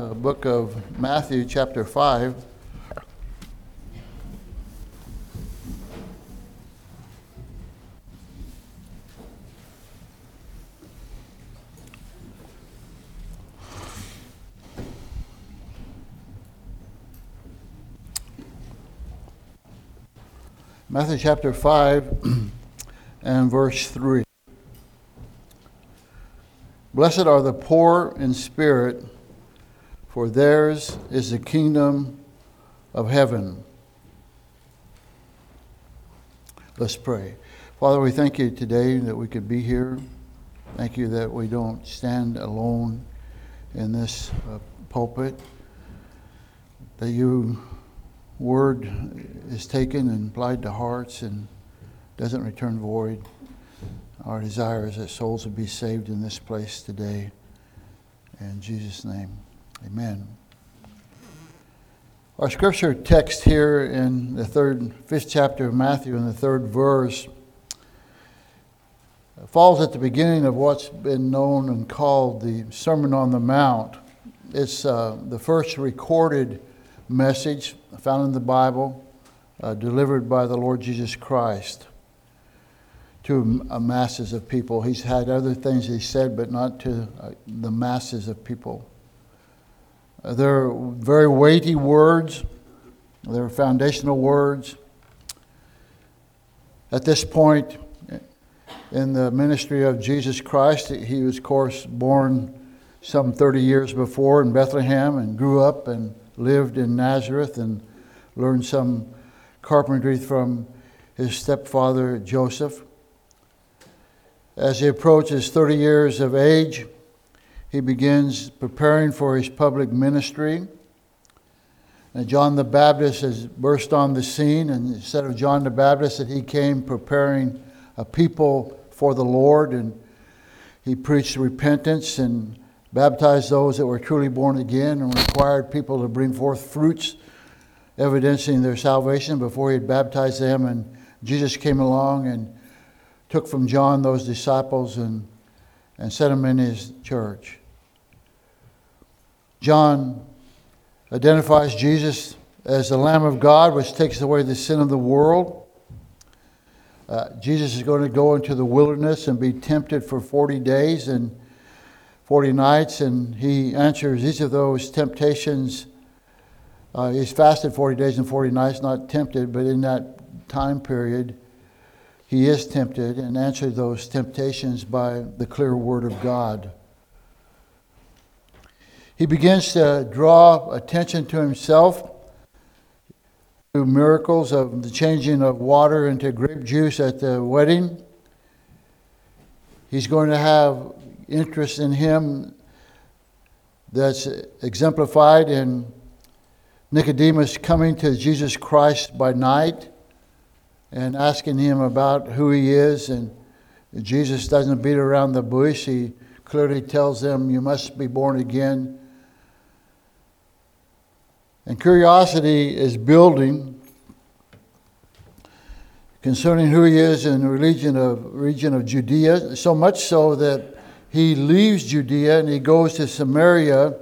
the book of Matthew, chapter 5. Matthew chapter 5 and verse 3. Blessed are the poor in spirit, for theirs is the kingdom of heaven. Let's pray. Father, we thank you today that we could be here. Thank you that we don't stand alone in this uh, pulpit, that your word is taken and applied to hearts and doesn't return void. Our desire is that souls would be saved in this place today. In Jesus' name, amen. Our scripture text here in the third, fifth chapter of Matthew, in the third verse, falls at the beginning of what's been known and called the Sermon on the Mount. It's uh, the first recorded message found in the Bible, uh, delivered by the Lord Jesus Christ to uh, masses of people. He's had other things he said, but not to uh, the masses of people. They're very weighty words, they're foundational words. At this point in the ministry of Jesus Christ, he was, of course, born some 30 years before in Bethlehem and grew up and lived in Nazareth and learned some carpentry from his stepfather Joseph. As he approaches 30 years of age, he begins preparing for his public ministry. And John the Baptist has burst on the scene, and instead of John the Baptist, that he came preparing a people for the Lord, and he preached repentance and baptized those that were truly born again, and required people to bring forth fruits evidencing their salvation before he had baptized them. And Jesus came along and took from John those disciples and, and set them in his church. John identifies Jesus as the Lamb of God, which takes away the sin of the world. Uh, Jesus is going to go into the wilderness and be tempted for 40 days and 40 nights, and he answers each of those temptations. Uh, he's fasted 40 days and 40 nights, not tempted, but in that time period, he is tempted and answered those temptations by the clear word of God. He begins to draw attention to himself through miracles of the changing of water into grape juice at the wedding. He's going to have interest in him that's exemplified in Nicodemus coming to Jesus Christ by night and asking him about who he is. And Jesus doesn't beat around the bush. He clearly tells them, You must be born again. And curiosity is building concerning who he is in the region of, region of Judea, so much so that he leaves Judea and he goes to Samaria.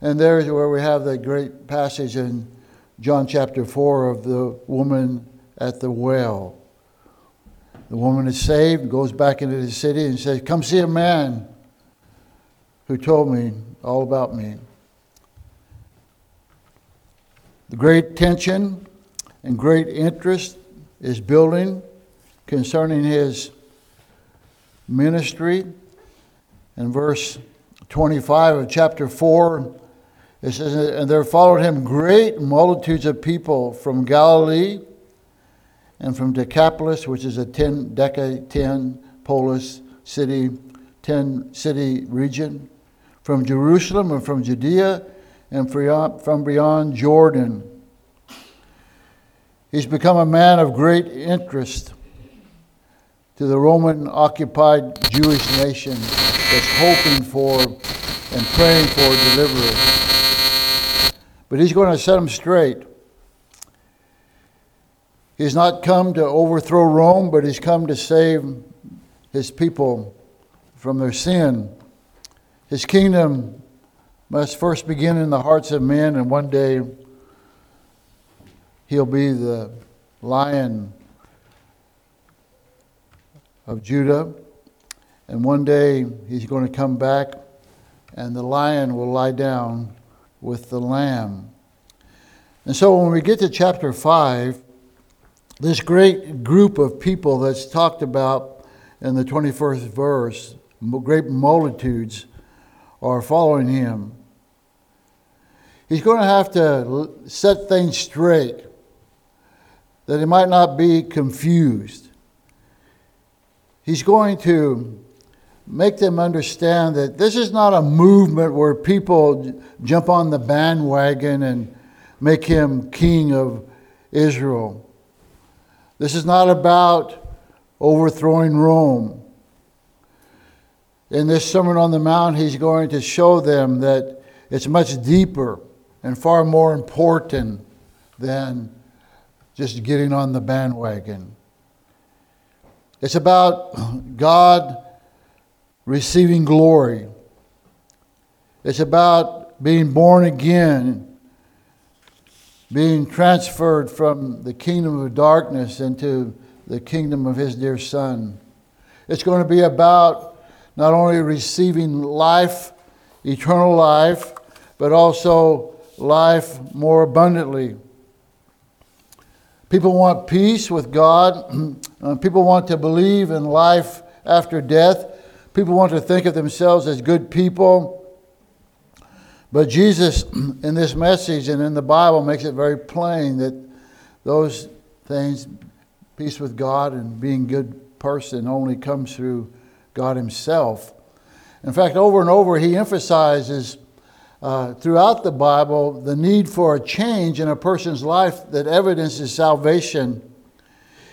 And there's where we have the great passage in John chapter 4 of the woman at the well. The woman is saved, goes back into the city, and says, Come see a man who told me all about me. The great tension and great interest is building concerning his ministry. In verse 25 of chapter 4, it says, And there followed him great multitudes of people from Galilee and from Decapolis, which is a 10 deca 10 polis city, 10 city region, from Jerusalem and from Judea and from beyond Jordan. He's become a man of great interest to the Roman occupied Jewish nation that's hoping for and praying for deliverance. But he's going to set them straight. He's not come to overthrow Rome, but he's come to save his people from their sin. His kingdom must first begin in the hearts of men, and one day he'll be the lion of Judah. And one day he's going to come back, and the lion will lie down with the lamb. And so when we get to chapter 5, this great group of people that's talked about in the 21st verse, great multitudes, are following him. He's going to have to set things straight that he might not be confused. He's going to make them understand that this is not a movement where people jump on the bandwagon and make him king of Israel. This is not about overthrowing Rome. In this Sermon on the Mount, he's going to show them that it's much deeper and far more important than just getting on the bandwagon. It's about God receiving glory. It's about being born again, being transferred from the kingdom of darkness into the kingdom of His dear Son. It's going to be about not only receiving life, eternal life, but also life more abundantly. People want peace with God. Uh, people want to believe in life after death. People want to think of themselves as good people. But Jesus, in this message and in the Bible, makes it very plain that those things, peace with God and being a good person, only comes through God Himself. In fact, over and over, He emphasizes uh, throughout the Bible the need for a change in a person's life that evidences salvation.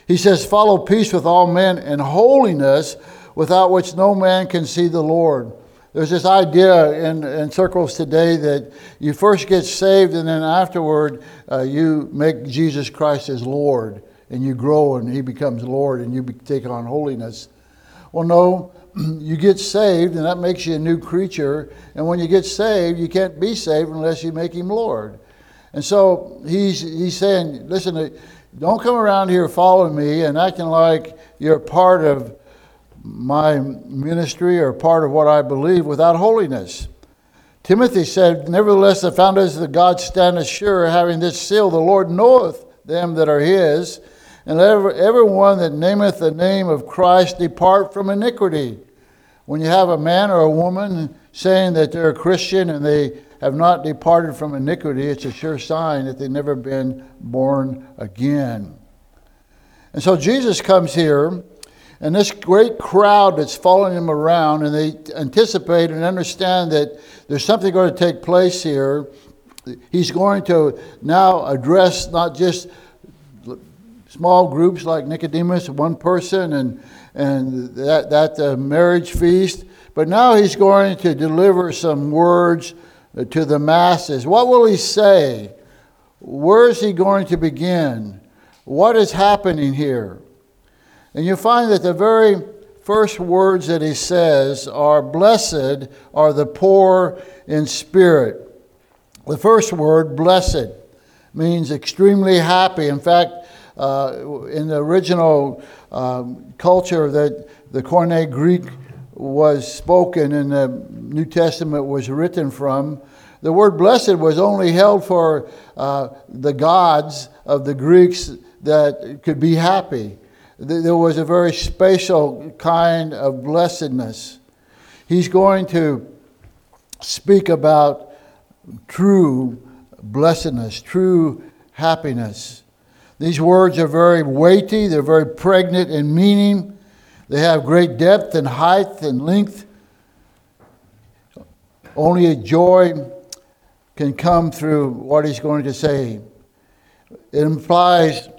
He says, Follow peace with all men and holiness, without which no man can see the Lord. There's this idea in, in circles today that you first get saved and then afterward uh, you make Jesus Christ as Lord and you grow and He becomes Lord and you take on holiness. Well, no, you get saved, and that makes you a new creature. And when you get saved, you can't be saved unless you make him Lord. And so he's, he's saying, listen, uh, don't come around here following me and acting like you're part of my ministry or part of what I believe without holiness. Timothy said, Nevertheless, the foundations of the God stand sure, having this seal, the Lord knoweth them that are his and let everyone that nameth the name of Christ depart from iniquity. When you have a man or a woman saying that they're a Christian and they have not departed from iniquity, it's a sure sign that they've never been born again. And so Jesus comes here, and this great crowd that's following him around, and they anticipate and understand that there's something going to take place here. He's going to now address not just small groups like Nicodemus, one person, and, and that, that uh, marriage feast. But now he's going to deliver some words uh, to the masses. What will he say? Where is he going to begin? What is happening here? And you find that the very first words that he says are Blessed are the poor in spirit. The first word, blessed, means extremely happy. In fact, uh, in the original um, culture that the Koine Greek was spoken and the New Testament was written from, the word blessed was only held for uh, the gods of the Greeks that could be happy. There was a very special kind of blessedness. He's going to speak about true blessedness, true happiness. These words are very weighty, they're very pregnant in meaning, they have great depth and height and length. Only a joy can come through what he's going to say. It implies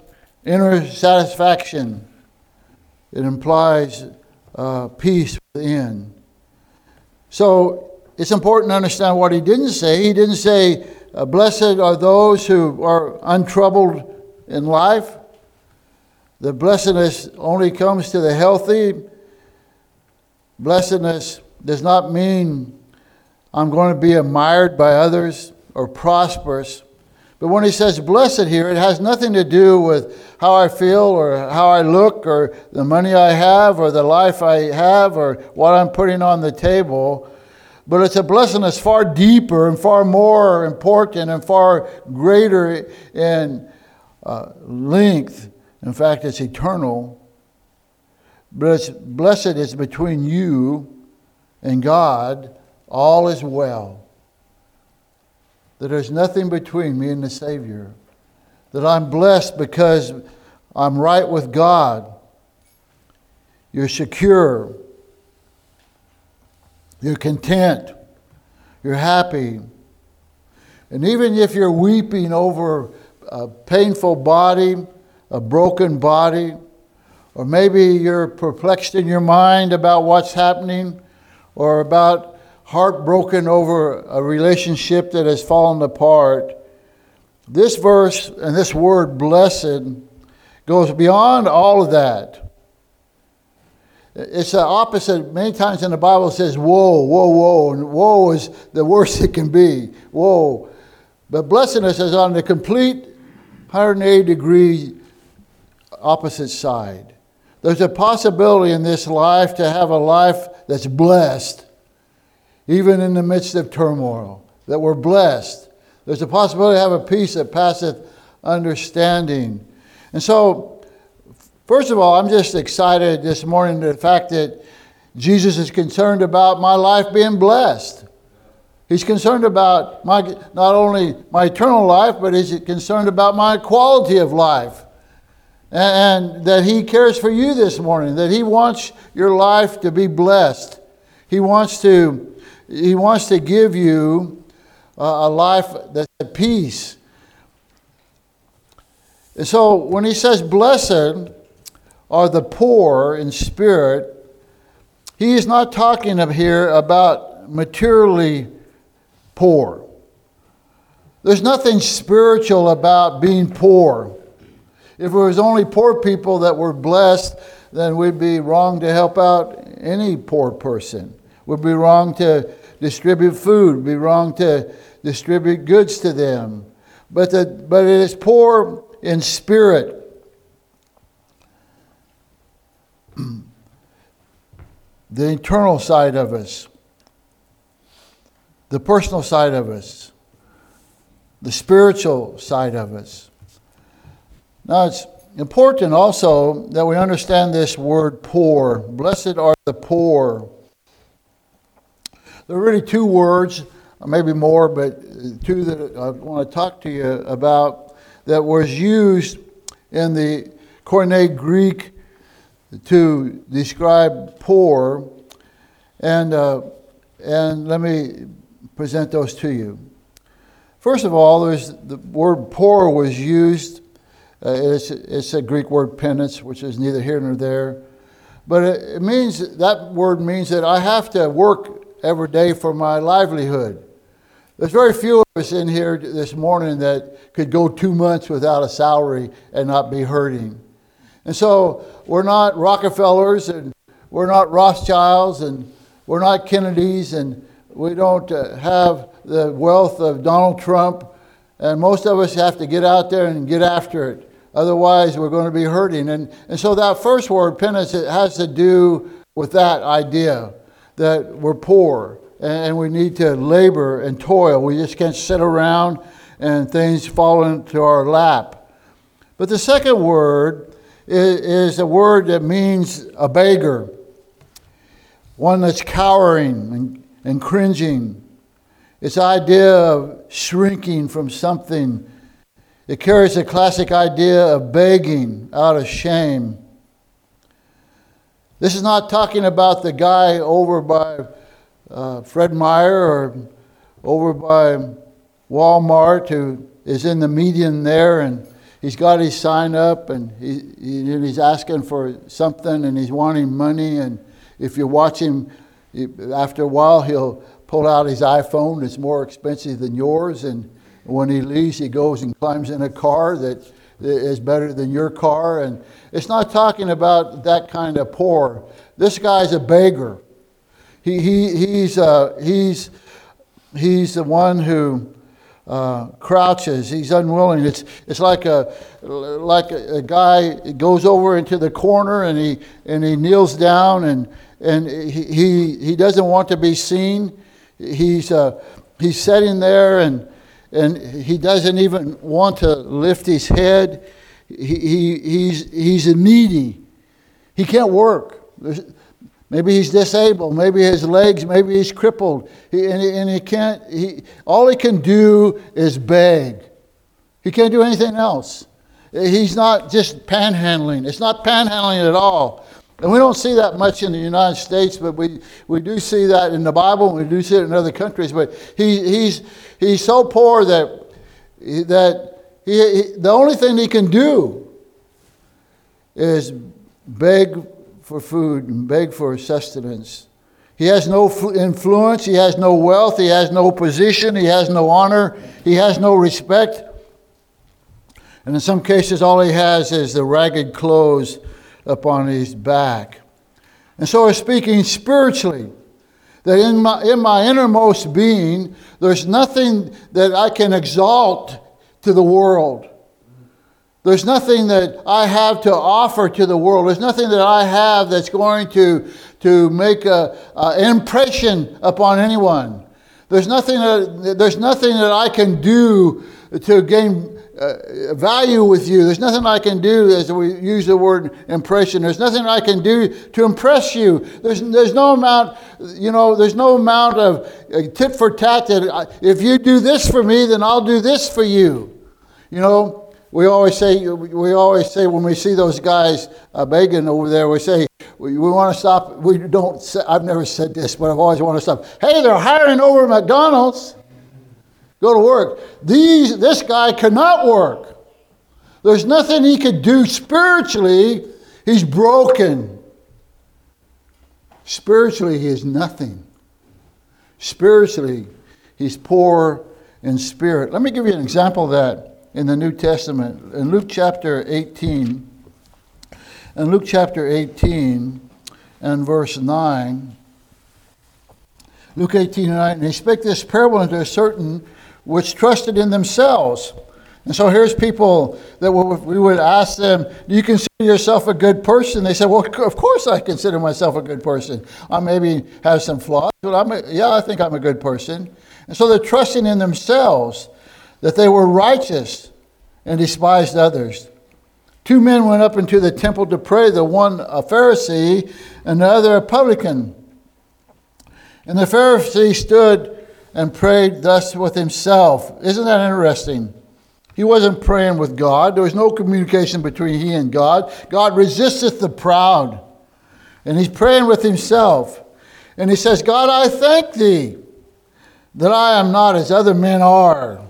inner satisfaction, it implies uh, peace within. So it's important to understand what he didn't say. He didn't say, uh, Blessed are those who are untroubled in life. The blessedness only comes to the healthy. Blessedness does not mean I'm going to be admired by others or prosperous. But when he says blessed here, it has nothing to do with how I feel or how I look or the money I have or the life I have or what I'm putting on the table. But it's a blessing that's far deeper and far more important and far greater in uh, length. In fact, it's eternal. But it's blessed is between you and God, all is well. That there's nothing between me and the Savior. That I'm blessed because I'm right with God. You're secure. You're content. You're happy. And even if you're weeping over a painful body, a broken body, or maybe you're perplexed in your mind about what's happening, or about heartbroken over a relationship that has fallen apart, this verse and this word, blessed, goes beyond all of that. It's the opposite. Many times in the Bible it says, woe, woe, woe. And woe is the worst it can be. Woe. But blessedness is on the complete 180 degree opposite side. There's a possibility in this life to have a life that's blessed, even in the midst of turmoil, that we're blessed. There's a possibility to have a peace that passeth understanding. And so, First of all, I'm just excited this morning the fact that Jesus is concerned about my life being blessed. He's concerned about my not only my eternal life, but he's concerned about my quality of life. And, and that he cares for you this morning, that he wants your life to be blessed. He wants to, he wants to give you a life that's at peace. And so when he says blessed, are the poor in spirit, he is not talking of here about materially poor. There's nothing spiritual about being poor. If it was only poor people that were blessed, then we'd be wrong to help out any poor person. We'd be wrong to distribute food, We'd be wrong to distribute goods to them. But, the, but it is poor in spirit. the internal side of us, the personal side of us, the spiritual side of us. Now, it's important also that we understand this word poor. Blessed are the poor. There are really two words, maybe more, but two that I want to talk to you about that was used in the Koine Greek to describe poor, and, uh, and let me present those to you. First of all, there's the word poor was used. Uh, it's, it's a Greek word penes, which is neither here nor there. But it, it means that word means that I have to work every day for my livelihood. There's very few of us in here this morning that could go two months without a salary and not be hurting. And so we're not Rockefellers and we're not Rothschilds and we're not Kennedys and we don't uh, have the wealth of Donald Trump. And most of us have to get out there and get after it. Otherwise, we're going to be hurting. And, and so that first word, penes, it has to do with that idea that we're poor and we need to labor and toil. We just can't sit around and things fall into our lap. But the second word is a word that means a beggar, one that's cowering and, cringing. It's idea of shrinking from something. It carries a classic idea of begging out of shame. This is not talking about the guy over by uh, Fred Meyer or over by Walmart who is in the median there and he's got his sign up and he, he's asking for something and he's wanting money. And if you watch him, after a while, he'll pull out his iPhone that's more expensive than yours. And when he leaves, he goes and climbs in a car that is better than your car. And it's not talking about that kind of poor. This guy's a beggar. He, he, he's, uh, he's he's the one who uh, crouches. He's unwilling. It's, it's like, a, like a, a, guy goes over into the corner and he, and he kneels down and, and he, he, doesn't want to be seen. He's, uh, he's sitting there and, and he doesn't even want to lift his head. He, he, he's, he's needy. He can't work. There's, maybe he's disabled. Maybe his legs, maybe he's crippled. He, and, he, and he can't, he, all he can do is beg. He can't do anything else. He's not just panhandling. It's not panhandling at all. And we don't see that much in the United States, but we, we do see that in the Bible, and we do see it in other countries. But he, he's, he's so poor that, that he, he, the only thing he can do is beg for food and beg for sustenance. He has no influence, he has no wealth, he has no position, he has no honor, he has no respect. And in some cases, all he has is the ragged clothes upon his back. And so, I'm speaking spiritually, that in my, in my innermost being, there's nothing that I can exalt to the world. There's nothing that I have to offer to the world. There's nothing that I have that's going to, to make an impression upon anyone. There's nothing, that, there's nothing that I can do to gain uh, value with you. There's nothing I can do, as we use the word impression, there's nothing I can do to impress you. There's, there's no amount, you know, there's no amount of uh, tit for tat that I, if you do this for me, then I'll do this for you. You know, we always say, we always say when we see those guys uh, begging over there, we say, we, we want to stop. We don't, say, I've never said this, but I've always wanted to stop. Hey, they're hiring over McDonald's go to work. These, this guy cannot work. There's nothing he could do spiritually. He's broken. Spiritually, he is nothing. Spiritually, he's poor in spirit. Let me give you an example of that in the New Testament. In Luke chapter 18, in Luke chapter 18 and verse 9, Luke 18 and 9, and he spake this parable unto a certain which trusted in themselves. And so here's people that we would ask them, Do you consider yourself a good person? They said, Well, of course I consider myself a good person. I maybe have some flaws, but I'm a, yeah, I think I'm a good person. And so they're trusting in themselves that they were righteous and despised others. Two men went up into the temple to pray, the one a Pharisee and the other a publican. And the Pharisee stood and prayed thus with himself. Isn't that interesting? He wasn't praying with God. There was no communication between he and God. God resisteth the proud. And he's praying with himself. And he says, God, I thank thee that I am not as other men are.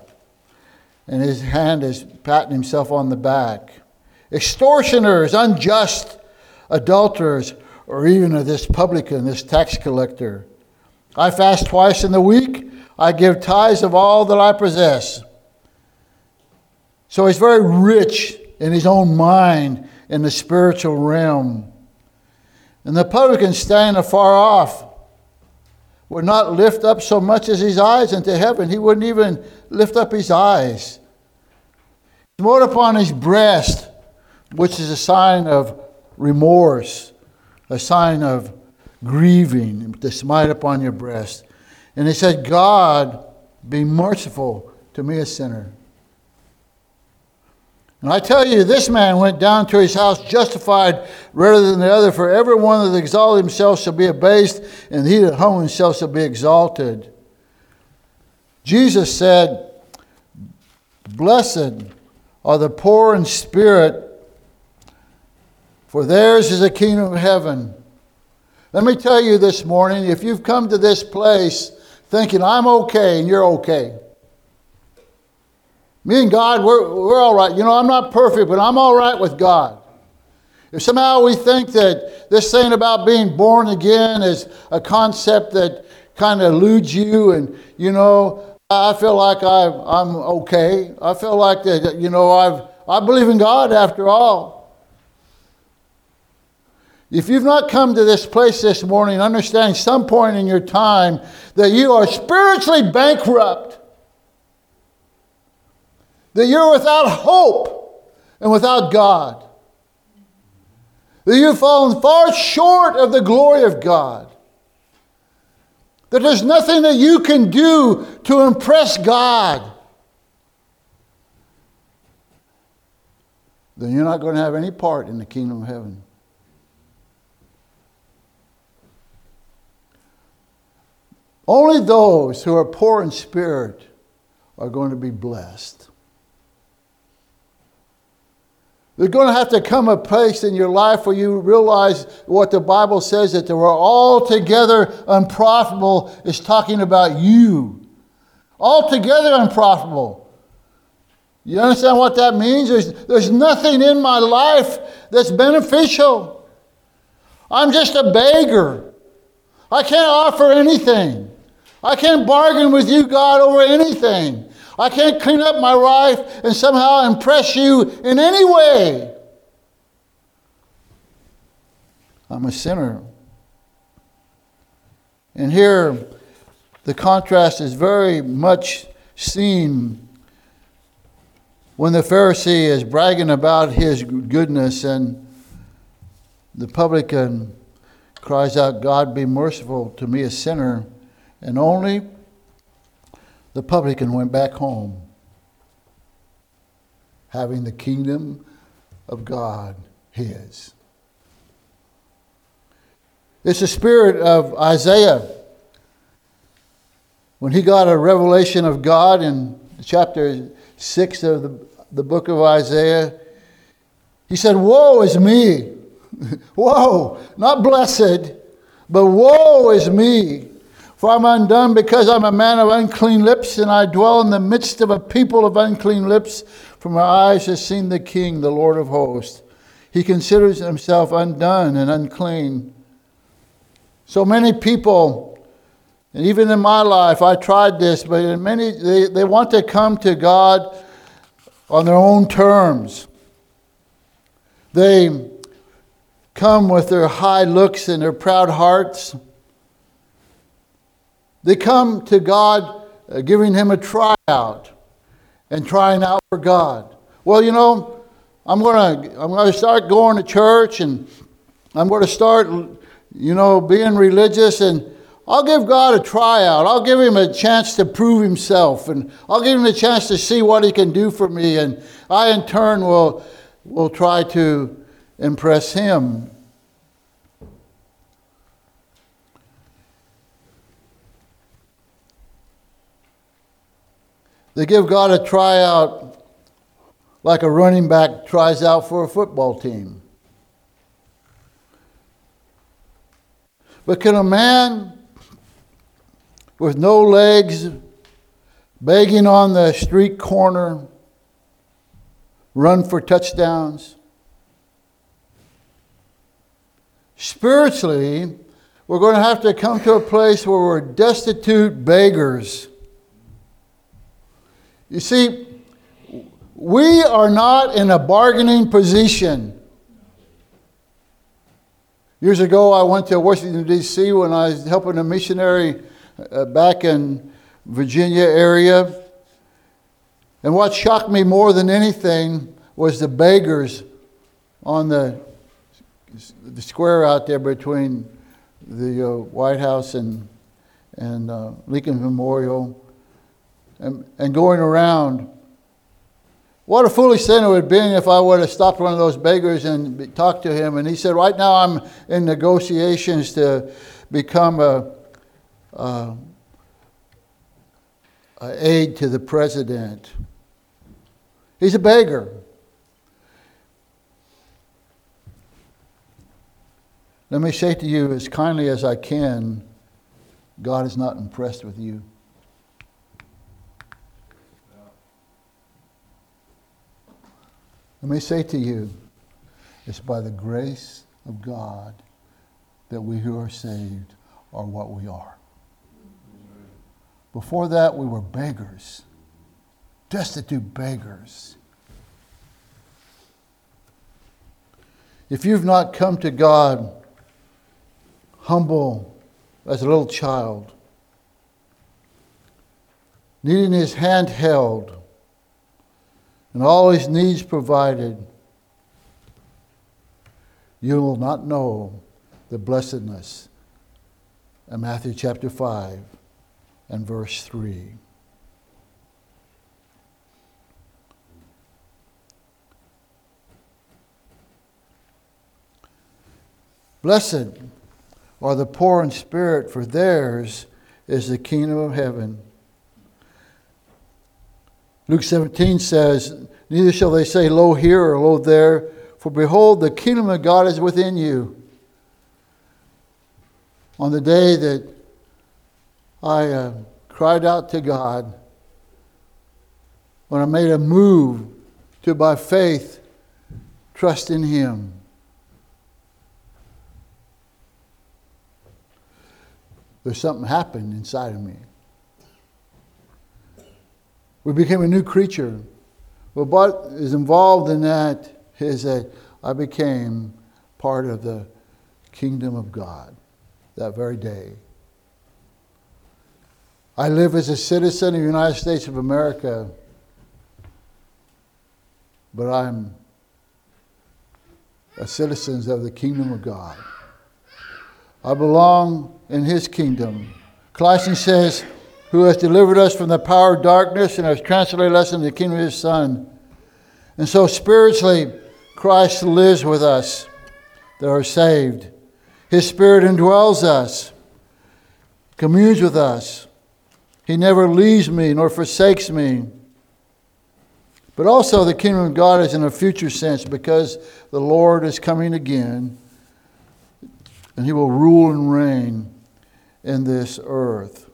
And his hand is patting himself on the back. Extortioners, unjust adulterers, or even this publican, this tax collector. I fast twice in the week. I give tithes of all that I possess. So he's very rich in his own mind in the spiritual realm. And the publican standing afar off would not lift up so much as his eyes into heaven. He wouldn't even lift up his eyes. He smote upon his breast, which is a sign of remorse, a sign of grieving, to smite upon your breast. And he said, God, be merciful to me, a sinner. And I tell you, this man went down to his house justified rather than the other, for every one that exalted himself shall be abased, and he that humbled himself shall be exalted. Jesus said, Blessed are the poor in spirit, for theirs is the kingdom of heaven. Let me tell you this morning if you've come to this place thinking I'm okay and you're okay. Me and God, we're, we're all right. You know, I'm not perfect, but I'm all right with God. If somehow we think that this thing about being born again is a concept that kind of eludes you, and, you know, I feel like i I'm okay. I feel like that, you know, I've, I believe in God after all. If you've not come to this place this morning, understand some point in your time that you are spiritually bankrupt, that you're without hope and without God, that you've fallen far short of the glory of God, that there's nothing that you can do to impress God. Then you're not going to have any part in the kingdom of heaven. Only those who are poor in spirit are going to be blessed. There's going to have to come a place in your life where you realize what the Bible says that they were altogether unprofitable is talking about you. Altogether unprofitable. You understand what that means? There's, there's nothing in my life that's beneficial. I'm just a beggar. I can't offer anything. I can't bargain with you, God, over anything. I can't clean up my life and somehow impress you in any way. I'm a sinner. And here, the contrast is very much seen when the Pharisee is bragging about his goodness and the publican cries out, God be merciful to me, a sinner. And only the publican went back home, having the kingdom of God his. It's the spirit of Isaiah. When he got a revelation of God in chapter 6 of the, the book of Isaiah, he said, Woe is me! woe! Not blessed, but woe is me! For I'm undone because I'm a man of unclean lips, and I dwell in the midst of a people of unclean lips. For my eyes have seen the King, the Lord of hosts. He considers himself undone and unclean. So many people, and even in my life, I tried this, but in many they, they want to come to God on their own terms. They come with their high looks and their proud hearts. They come to God uh, giving Him a tryout and trying out for God. Well, you know, I'm going to I'm going to start going to church and I'm going to start, you know, being religious and I'll give God a tryout. I'll give him a chance to prove himself and I'll give him a chance to see what he can do for me and I in turn will will try to impress him. They give God a tryout like a running back tries out for a football team. But can a man with no legs begging on the street corner run for touchdowns? Spiritually, we're going to have to come to a place where we're destitute beggars you see, we are not in a bargaining position. Years ago, I went to Washington, D.C. when I was helping a missionary uh, back in Virginia area. And what shocked me more than anything was the beggars on the, the square out there between the uh, White House and, and uh, Lincoln Memorial and, and going around. What a foolish thing it would have been if I would have stopped one of those beggars and talked to him. And he said, Right now I'm in negotiations to become a, a, a aide to the president. He's a beggar. Let me say to you as kindly as I can God is not impressed with you. Let me say to you, it's by the grace of God that we who are saved are what we are. Before that, we were beggars, destitute beggars. If you've not come to God humble as a little child, needing his hand held and all his needs provided, you will not know the blessedness in Matthew chapter 5 and verse 3. Blessed are the poor in spirit, for theirs is the kingdom of heaven. Luke 17 says, Neither shall they say, Lo here or lo there, for behold, the kingdom of God is within you. On the day that I uh, cried out to God, when I made a move to, by faith, trust in Him. There's something happened inside of me. We became a new creature. Well, what is involved in that is that I became part of the kingdom of God that very day. I live as a citizen of the United States of America, but I'm a citizen of the kingdom of God. I belong in his kingdom. Colossians says, who has delivered us from the power of darkness and has translated us into the kingdom of his Son. And so spiritually, Christ lives with us that are saved. His Spirit indwells us, communes with us. He never leaves me nor forsakes me. But also, the kingdom of God is in a future sense because the Lord is coming again and he will rule and reign in this earth.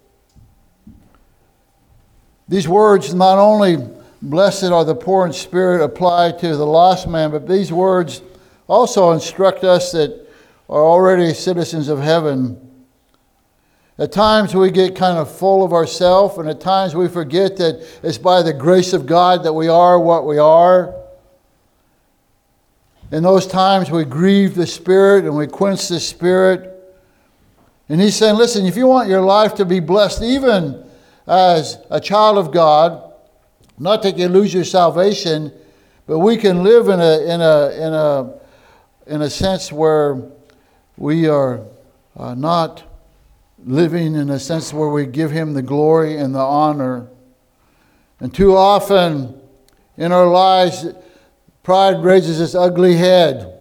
These words not only blessed are the poor in spirit apply to the lost man, but these words also instruct us that are already citizens of heaven. At times we get kind of full of ourselves, and at times we forget that it's by the grace of God that we are what we are. In those times we grieve the Spirit and we quench the Spirit. And he's saying, listen, if you want your life to be blessed, even as a child of God, not that you lose your salvation, but we can live in a, in a, in a, in a sense where we are uh, not living in a sense where we give Him the glory and the honor. And too often in our lives, pride raises its ugly head.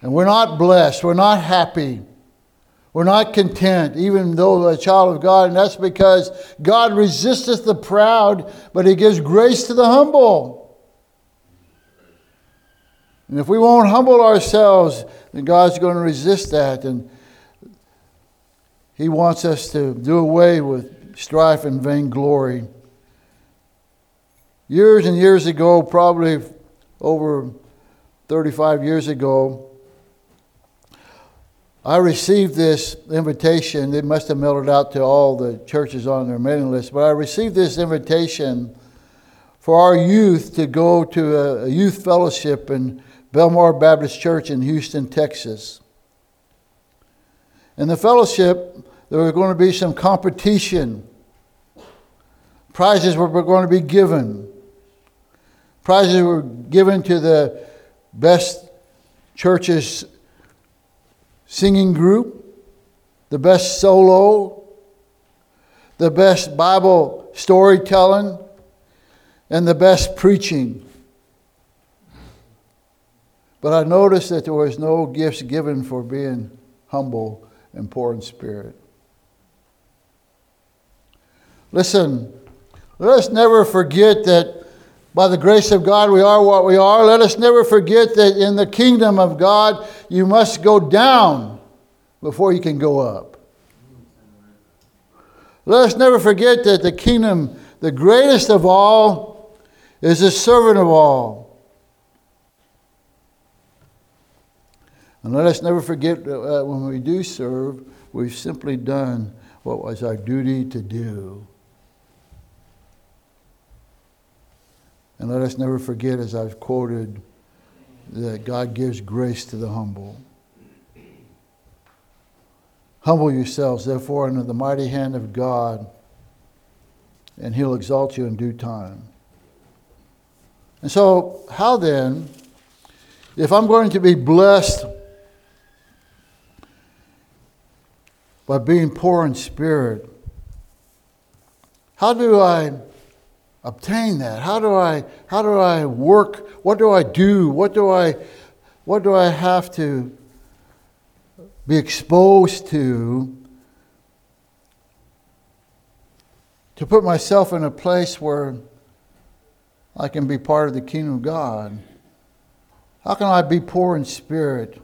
And we're not blessed, we're not happy. We're not content, even though a child of God, and that's because God resisteth the proud, but He gives grace to the humble. And if we won't humble ourselves, then God's going to resist that. And He wants us to do away with strife and vainglory. Years and years ago, probably over 35 years ago, I received this invitation. It must have mailed out to all the churches on their mailing list, but I received this invitation for our youth to go to a, youth fellowship in Belmar Baptist Church in Houston, Texas. In the fellowship, there was going to be some competition. Prizes were going to be given. Prizes were given to the best churches singing group, the best solo, the best Bible storytelling, and the best preaching. But I noticed that there was no gifts given for being humble and poor in spirit. Listen, let us never forget that by the grace of God, we are what we are. Let us never forget that in the kingdom of God, you must go down before you can go up. Let us never forget that the kingdom, the greatest of all, is the servant of all. And let us never forget that uh, when we do serve, we've simply done what was our duty to do. And let us never forget, as I've quoted that God gives grace to the humble. Humble yourselves, therefore, under the mighty hand of God, and He'll exalt you in due time. And so, how then, if I'm going to be blessed by being poor in spirit, how do I obtain that? How do I how do I work? What do I do? What do I what do I have to be exposed to to put myself in a place where I can be part of the kingdom of God? How can I be poor in spirit?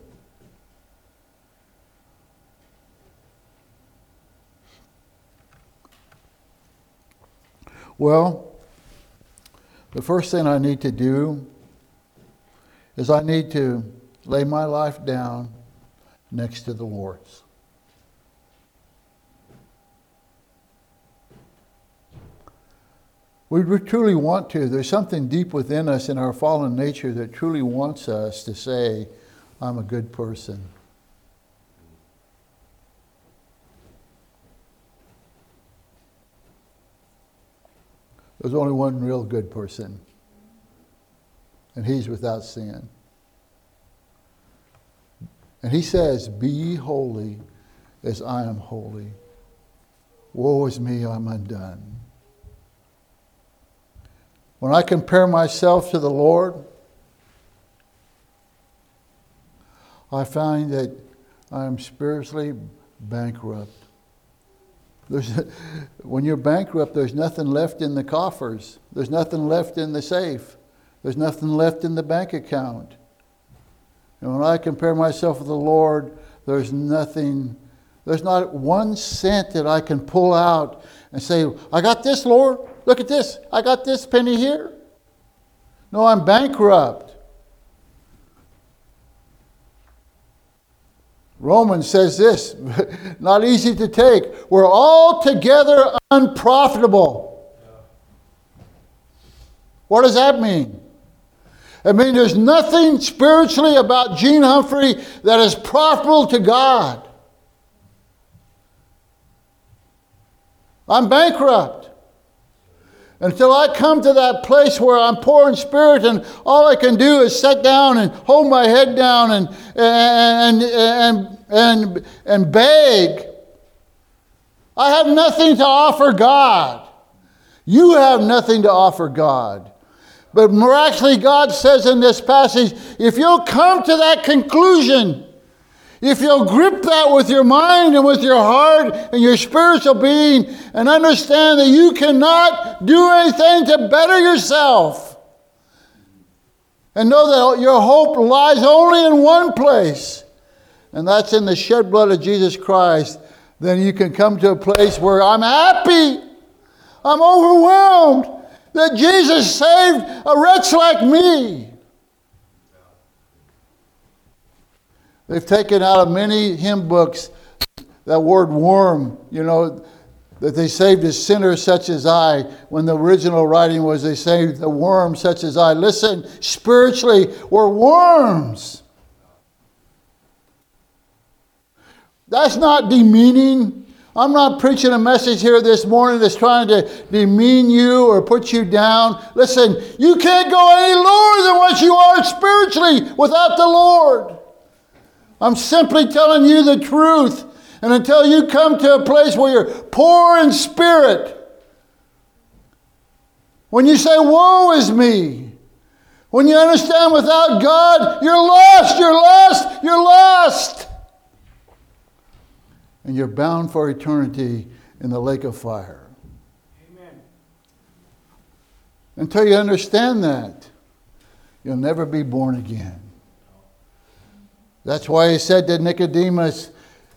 Well, the first thing I need to do is I need to lay my life down next to the Lord's. We truly want to. There's something deep within us in our fallen nature that truly wants us to say, I'm a good person. There's only one real good person, and he's without sin. And he says, Be ye holy as I am holy. Woe is me, I'm undone. When I compare myself to the Lord, I find that I am spiritually bankrupt. There's, when you're bankrupt, there's nothing left in the coffers. There's nothing left in the safe. There's nothing left in the bank account. And when I compare myself with the Lord, there's nothing, there's not one cent that I can pull out and say, I got this, Lord. Look at this. I got this penny here. No, I'm bankrupt. Romans says this, not easy to take. We're altogether unprofitable. What does that mean? I mean, there's nothing spiritually about Gene Humphrey that is profitable to God. I'm bankrupt. Until I come to that place where I'm poor in spirit and all I can do is sit down and hold my head down and, and, and, and, and beg, I have nothing to offer God. You have nothing to offer God. But miraculously, God says in this passage if you'll come to that conclusion, if you'll grip that with your mind and with your heart and your spiritual being and understand that you cannot do anything to better yourself, and know that your hope lies only in one place, and that's in the shed blood of Jesus Christ, then you can come to a place where I'm happy, I'm overwhelmed that Jesus saved a wretch like me. They've taken out of many hymn books that word worm, you know, that they saved a sinner such as I, when the original writing was they saved the worm such as I. Listen, spiritually, we're worms. That's not demeaning. I'm not preaching a message here this morning that's trying to demean you or put you down. Listen, you can't go any lower than what you are spiritually without the Lord. I'm simply telling you the truth. And until you come to a place where you're poor in spirit, when you say, Woe is me, when you understand without God, you're lost, you're lost, you're lost. And you're bound for eternity in the lake of fire. Amen. Until you understand that, you'll never be born again. That's why he said to Nicodemus,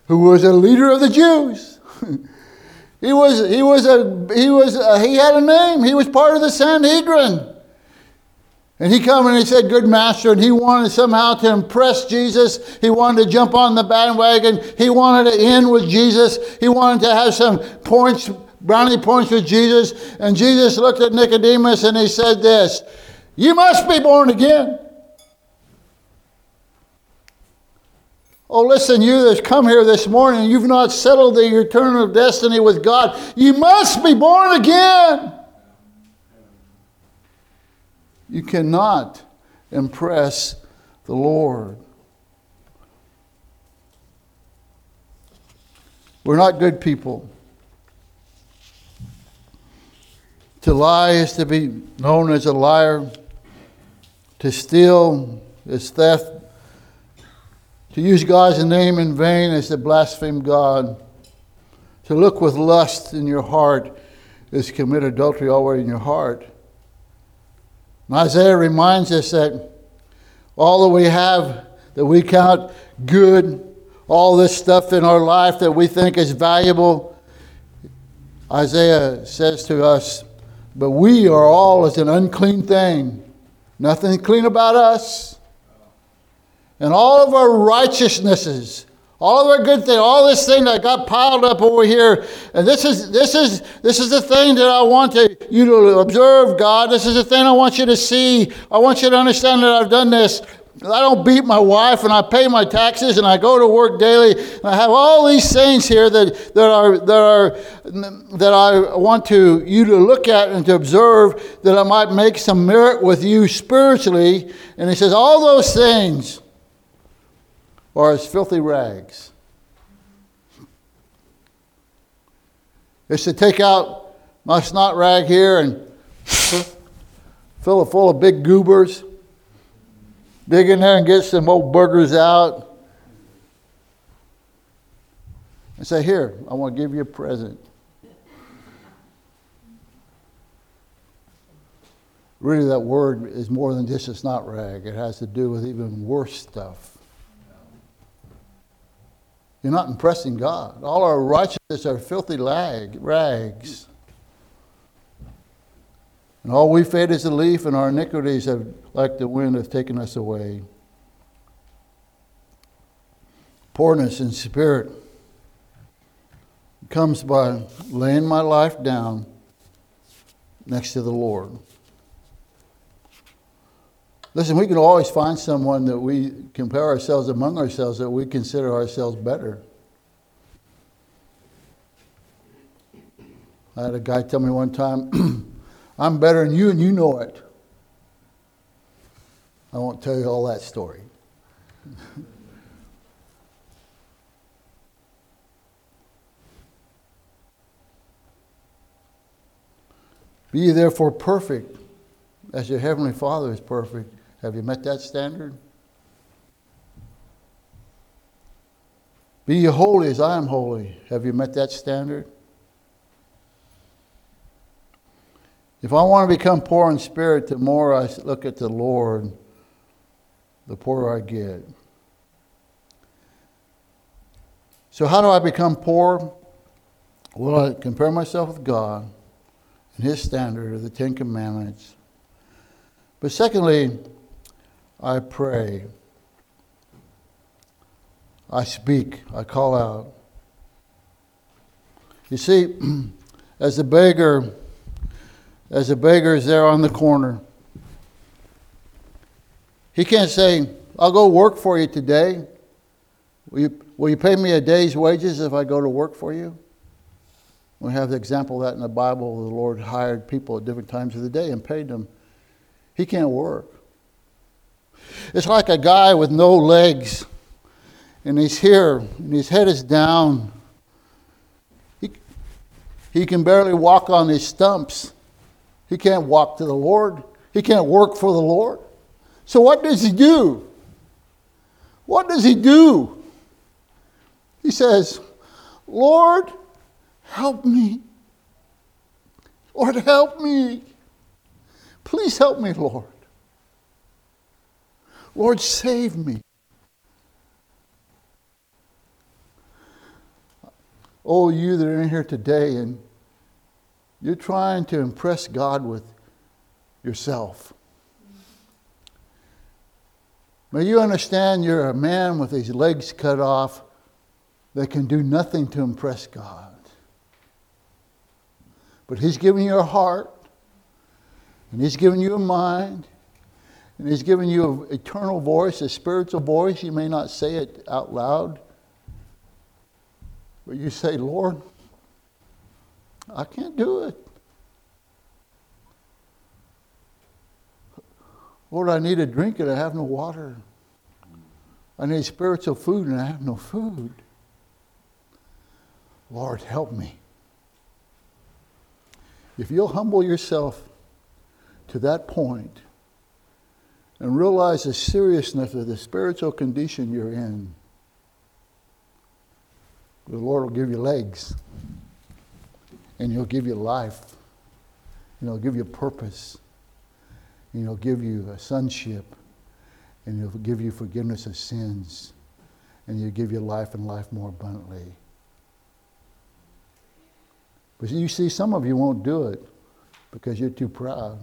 who was a leader of the Jews, he was he was a he was a, he had a name. He was part of the Sanhedrin. And he come and he said, Good master, and he wanted somehow to impress Jesus. He wanted to jump on the bandwagon. He wanted to end with Jesus. He wanted to have some points, brownie points with Jesus. And Jesus looked at Nicodemus and he said this, You must be born again. Oh, listen, you that's come here this morning, you've not settled the eternal destiny with God. You must be born again. You cannot impress the Lord. We're not good people. To lie is to be known as a liar. To steal is theft. To use God's name in vain is to blaspheme God. To look with lust in your heart is to commit adultery already in your heart. And Isaiah reminds us that all that we have that we count good all this stuff in our life that we think is valuable. Isaiah says to us, But we are all as an unclean thing, nothing clean about us. And all of our righteousnesses, all of our good things, all this thing that got piled up over here, and this is this is this is the thing that I want to, you to observe, God. This is the thing I want you to see. I want you to understand that I've done this. I don't beat my wife and I pay my taxes and I go to work daily. And I have all these things here that, that, are, that, are, that I want to, you to look at and to observe that I might make some merit with you spiritually. And he says, All those things are as filthy rags. It's to take out my snot rag here and fill it full of big goobers dig in there and get some old burgers out and say, Here, I want to give you a present. Really, that word is more than just a snot rag, it has to do with even worse stuff. You're not impressing God. All our righteousness are filthy lag, rags. And all we fade is a leaf, and our iniquities have, like the wind, have taken us away. Poorness in spirit comes by laying my life down next to the Lord. Listen, we can always find someone that we compare ourselves among ourselves that we consider ourselves better. I had a guy tell me one time, I'm better than you and you know it. I won't tell you all that story. Be therefore perfect, as your heavenly Father is perfect. Have you met that standard? Be ye holy as I am holy. Have you met that standard? If I want to become poor in spirit, the more I look at the Lord, the poorer I get. So, how do I become poor? Well, I compare myself with God and His standard of the Ten Commandments. But secondly, I pray. I speak. I call out. You see, as a beggar, as a beggar is there on the corner. He can't say, I'll go work for you today. Will you, will you pay me a day's wages if I go to work for you? We have the example of that in the Bible. The Lord hired people at different times of the day and paid them. He can't work. It's like a guy with no legs, and he's here, and his head is down. He, he can barely walk on his stumps. He can't walk to the Lord. He can't work for the Lord. So what does he do? What does he do? He says, Lord, help me. Lord, help me. Please help me, Lord. Lord, save me. Oh, you that are in here today and you're trying to impress God with yourself. May you understand you're a man with his legs cut off that can do nothing to impress God. But he's given you a heart, and he's given you a mind, And He's given you an eternal voice, a spiritual voice. You may not say it out loud, but you say, Lord, I can't do it. Lord, I need a drink and I have no water. I need spiritual food and I have no food. Lord, help me. If you'll humble yourself to that point and realize the seriousness of the spiritual condition you're in, the Lord will give you legs and He'll give you life and He'll give you purpose and He'll give you a sonship and He'll give you forgiveness of sins and He'll give you life and life more abundantly. But you see, some of you won't do it because you're too proud.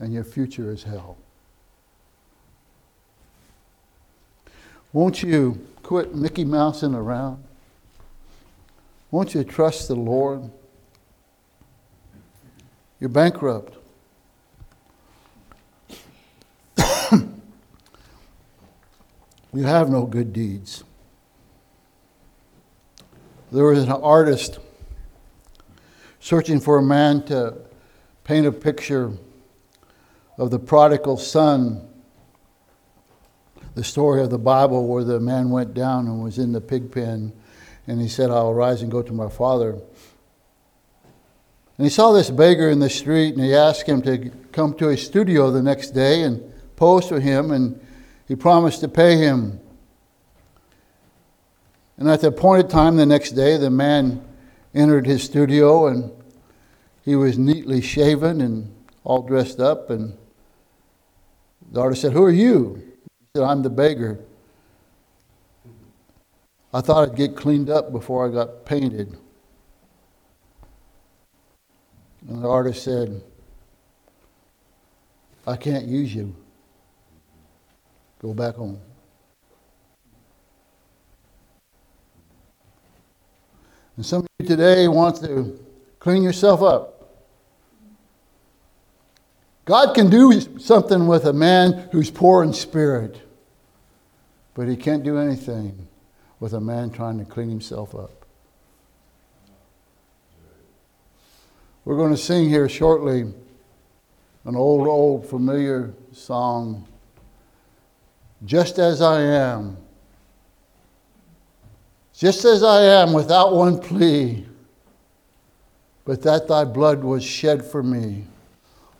And your future is hell. Won't you quit Mickey Mousing around? Won't you trust the Lord? You're bankrupt. you have no good deeds. There was an artist searching for a man to paint a picture of the prodigal son, the story of the Bible where the man went down and was in the pig pen, and he said, I'll rise and go to my father. And he saw this beggar in the street, and he asked him to come to his studio the next day and pose for him, and he promised to pay him. And at the appointed time the next day, the man entered his studio, and he was neatly shaven and all dressed up, and the artist said, Who are you? He said, I'm the beggar. I thought I'd get cleaned up before I got painted. And the artist said, I can't use you. Go back home. And some of you today want to clean yourself up. God can do something with a man who's poor in spirit, but he can't do anything with a man trying to clean himself up. We're going to sing here shortly an old, old familiar song, Just as I Am. Just as I am, without one plea, but that thy blood was shed for me.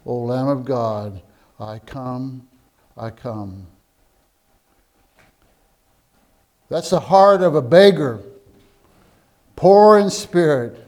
O Lamb of God, I come, I come. That's the heart of a beggar, poor in spirit,